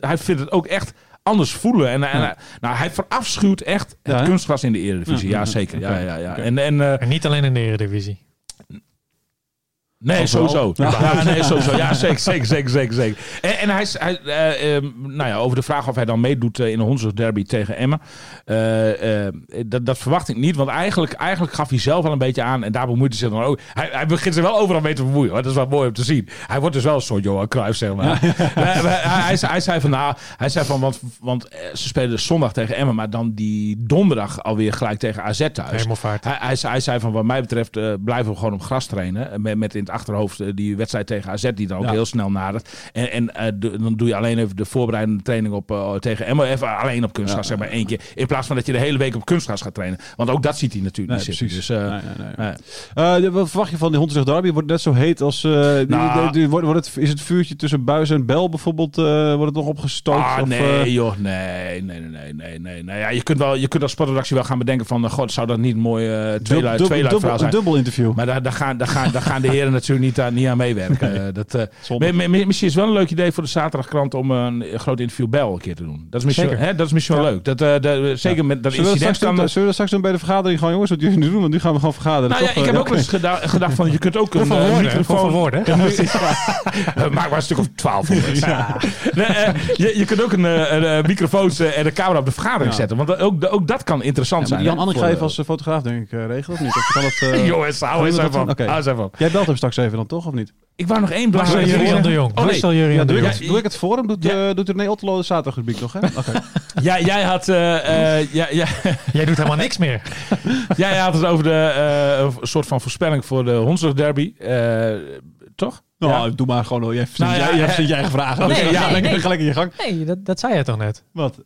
D: Hij vindt het ook echt anders voelen. En, en,
B: Ja.
D: nou, hij verafschuwt echt
B: Ja,
D: het kunstgras in de Eredivisie.
B: Ja,
D: zeker. Ja, ja, ja. En, en, eh,
C: En niet alleen in de Eredivisie.
D: Nee,
B: Overal.
D: sowieso. Ja, nee, sowieso. Ja, zeker, zeker, zeker, zeker, zeker. En, en hij, hij eh, ehm, nou ja, over de vraag of hij dan meedoet eh, in de Hondsrug derby tegen Emmen. eh, dat, dat verwacht ik niet, want eigenlijk, eigenlijk gaf hij zelf wel een beetje aan en daar bemoeit hij zich dan ook. Hij, hij begint zich wel overal mee te bemoeien, hoor. dat is wel mooi om te zien. Hij wordt dus wel een soort Johan Cruijff, zeg maar. Hij, hij, zei- hij zei van, nou, hij zei van, want, want ze spelen dus zondag tegen Emmen, maar dan die donderdag alweer gelijk tegen AZ thuis.
C: Hemelvaart.
D: Hij, hij, zei- hij zei van wat mij betreft blijven we gewoon op gras trainen. Met, met in het achterhoofd eh, die wedstrijd tegen AZ die dan ook
B: Ja.
D: heel snel nadert. En, en eh, dan doe je alleen even de voorbereidende training op, eh, tegen Emma. Even alleen op kunstgras,
B: Ja.
D: zeg maar één keer. In plaats van dat je de hele week op kunstgras gaat trainen. Want ook dat ziet hij natuurlijk
B: Nee,
D: niet zitten.
B: precies.
D: Dus,
B: Nee, nee, wat verwacht je van die Hondsrug Derby? Wordt het net zo heet als...
D: Nou.
B: die- die- wordt, wordt het, is het vuurtje tussen Buis en Bel bijvoorbeeld... wordt het nog opgestookt?
D: Ah,
B: of,
D: nee, joh, nee, nee, nee, nee, nee, nee. nee. Ja, je kunt wel, je kunt als sportredactie wel gaan bedenken van, god, zou dat niet een mooi uh,
B: dub-
D: tweeluid,
B: dub-
D: tweeluid
B: dubbel,
D: verhaal
B: een dubbel interview.
D: Maar daar, daar, gaan, daar, gaan, daar gaan de heren natuurlijk niet aan, niet aan meewerken. Eh, dat, eh, misschien is het wel een leuk idee voor de zaterdagkrant om een groot interview Bel een keer te doen. Dat is misschien,
C: Zeker.
D: hè, dat is misschien wel leuk. Dat, eh, dat, zeker met dat
B: Zullen
D: incident kan...
B: zullen we dat straks doen bij de vergadering? Gewoon jongens, wat jullie nu doen? Want nu gaan we gewoon vergaderen.
D: Nou ja, ik heb ook eens geda- gedacht van, je kunt ook een microfoon...
C: Woorden?
D: Maak maar een stuk of twaalf. Nee, je, kunt ook een, eh, en een camera op de vergadering zetten. Want ook, ook dat kan interessant zijn.
B: Jan
D: de-
B: even als fotograaf denk ik regelen of niet? Of kan het,
D: Jongens. Hou eens even op.
B: Jij belt hem straks even dan toch, of niet?
D: Ik wou nog één
C: Marcel
D: belangrijke
C: Jurian de Jong.
D: Oh, nee.
B: Ja,
C: Jurian de
B: doe, ik
C: Jong.
B: het, doe ik het voor hem? Doet,
D: Ja.
B: eh, doet René Otterlo de zaterdaggebied nog, hè? Oké.
D: Ja, jij had, eh, eh, ja, ja,
C: Jij doet helemaal niks meer.
D: jij had het over de, eh, een soort van voorspelling voor de Hondsrug derby. Eh, toch?
B: Nou, doe maar gewoon. Jij verzint
D: Nou ja,
B: jij, jij
D: eh,
B: verzint je eigen vragen.
E: Nee,
B: ja,
E: nee,
B: in je gang.
C: Nee, dat, dat zei je toch net?
B: Wat?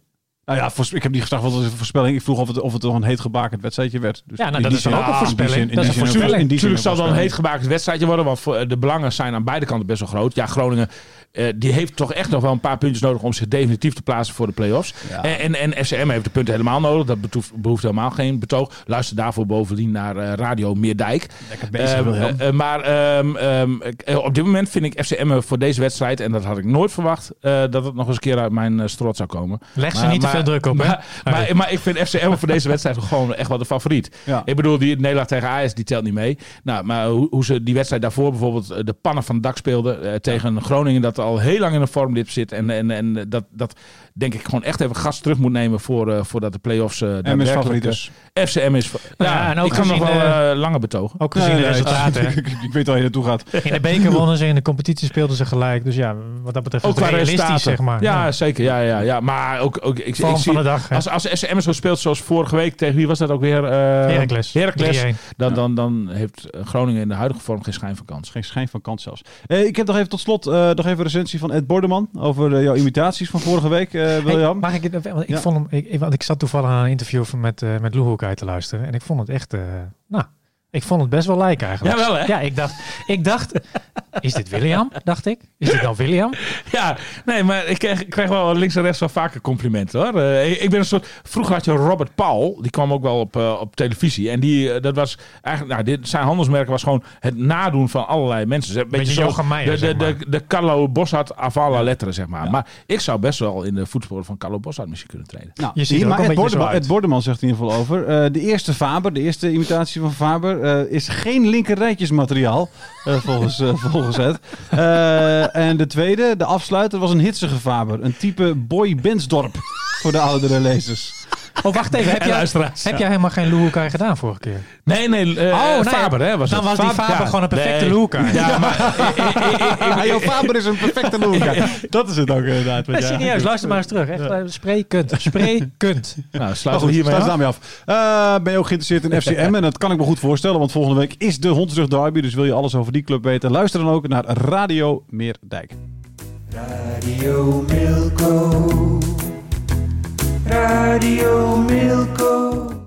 B: Nou ja, ik heb niet gevraagd wat was de voorspelling. Ik vroeg of het, of het nog een heet gebakend wedstrijdje werd. Dus
C: Ja, nou, dat is dan ook een voorspelling.
B: in die
C: een
B: zin in die
D: Natuurlijk zal het wel een heet gemaakt wedstrijdje worden, want voor, eh, de belangen zijn aan beide kanten best wel groot. Ja, Groningen eh, die heeft toch echt nog wel een paar puntjes nodig om zich definitief te plaatsen voor de play-offs.
B: Ja.
D: En, en, en FCM heeft de punten helemaal nodig. Dat behoeft, behoeft helemaal geen betoog. Luister daarvoor bovendien naar eh, Radio Meerdijk.
B: Lekker bezig,
D: maar ehm, ehm, eh, op dit moment vind ik FCM voor deze wedstrijd, en dat had ik nooit verwacht, eh, dat het nog eens een keer uit mijn uh, strot zou komen.
C: Leg ze
D: Maar-
C: niet te
D: maar-
C: druk op, hè?
D: Maar, maar, maar ik vind FCM voor deze wedstrijd gewoon echt wel de favoriet.
B: Ja.
D: Ik bedoel, die Nederland tegen Ajax, die telt niet mee. Nou, maar hoe, hoe ze die wedstrijd daarvoor bijvoorbeeld eh, de pannen van het dak speelden eh, tegen Groningen, dat al heel lang in een vormdip zit. En, en, en dat, dat denk ik gewoon echt even gas terug moet nemen voor, eh, voordat de play-offs eh
B: En mijn
D: daadwerkelijk,
B: favoriet dus.
D: FCM is... Ja,
C: Ja, en ook
D: ik kan nog wel langer betogen.
C: Ook gezien de resultaten.
B: ik, ik- weet waar je naartoe gaat.
C: In de beker wonnen ze, in de competitie speelden ze gelijk. Dus ja, wat dat betreft
D: Ook
C: is realistisch,
D: resultaten.
C: zeg maar.
D: Ja, zeker. Ja, ja, ja. Maar ook, ook ik, ik
C: Vorm van de dag. hè.
D: als, als SM zo speelt zoals vorige week, tegen wie was dat ook weer? Eh
C: Heracles.
D: Heracles.
C: 3-1.
D: Dan, dan, dan heeft Groningen in de huidige vorm geen schijn van kans.
B: Geen schijn van kans zelfs. Eh, ik heb nog even tot slot eh, nog even een recensie van Ed Bordeman over jouw imitaties van vorige week, eh William.
C: Hey, mag ik, het- want ik,
B: Ja.
C: vond hem, ik, ik- want ik zat toevallig aan een interview van, met, eh met Lou Hoekij te luisteren. En ik vond het echt, eh, nou, ik vond het best wel lijken eigenlijk.
D: Jawel, hè?
C: Ja, ik dacht, ik dacht, is dit William? Dacht ik. Is dit dan William?
D: Ja, nee, maar ik kreeg, ik kreeg wel links en rechts wel vaker complimenten hoor. Eh, ik, ik ben een soort. Vroeger had je Robert Paul, die kwam ook wel op, eh, op televisie. En die, eh, dat was eigenlijk, nou, dit, zijn handelsmerk was gewoon het nadoen van allerlei mensen. Een
C: Beetje
D: zo
C: Meijer,
D: de,
C: zeg
D: de,
C: maar.
D: de, de Carlo Bossart avant letteren, zeg maar. Maar ik zou best wel in de voetsporen van Carlo Bossart misschien kunnen treden.
B: Nou,
C: Je ziet
B: hier,
C: er ook
B: maar
C: een
B: Ed
C: beetje zo
B: Bordeman,
C: uit.
B: Ed Bordeman zegt in ieder geval over. eh, de eerste Faber, de eerste imitatie van Faber, eh, is geen linkerrijtjesmateriaal. eh, volgens, eh, volgens het. En de tweede, de afsluiter, was een hitsige Faber. Een type Boy Bensdorp voor de oudere lezers.
C: Oh, wacht even. Heb jij, heb jij helemaal geen Hoekij gedaan vorige keer?
D: Nee, nee, eh,
C: Oh, nee,
D: Faber, hè? Was
C: dan
D: het.
C: was die Faber gewoon een perfecte
D: nee. Ja, maar
B: Ja, jouw Faber is een perfecte loer. Dat is het ook inderdaad.
C: Nee, serieus, luister maar eens terug. Echt, eh, Sprekend. Sprekend.
D: nou, sluiten we hiermee
B: sluit
D: af.
B: daarmee af. Eh, ben je ook geïnteresseerd in FCM? En dat kan ik me goed voorstellen, want volgende week is de Hondsrug Derby. Dus wil je alles over die club weten? Luister dan ook naar Radio Meerdijk.
A: Radio Milko. Radio Milko.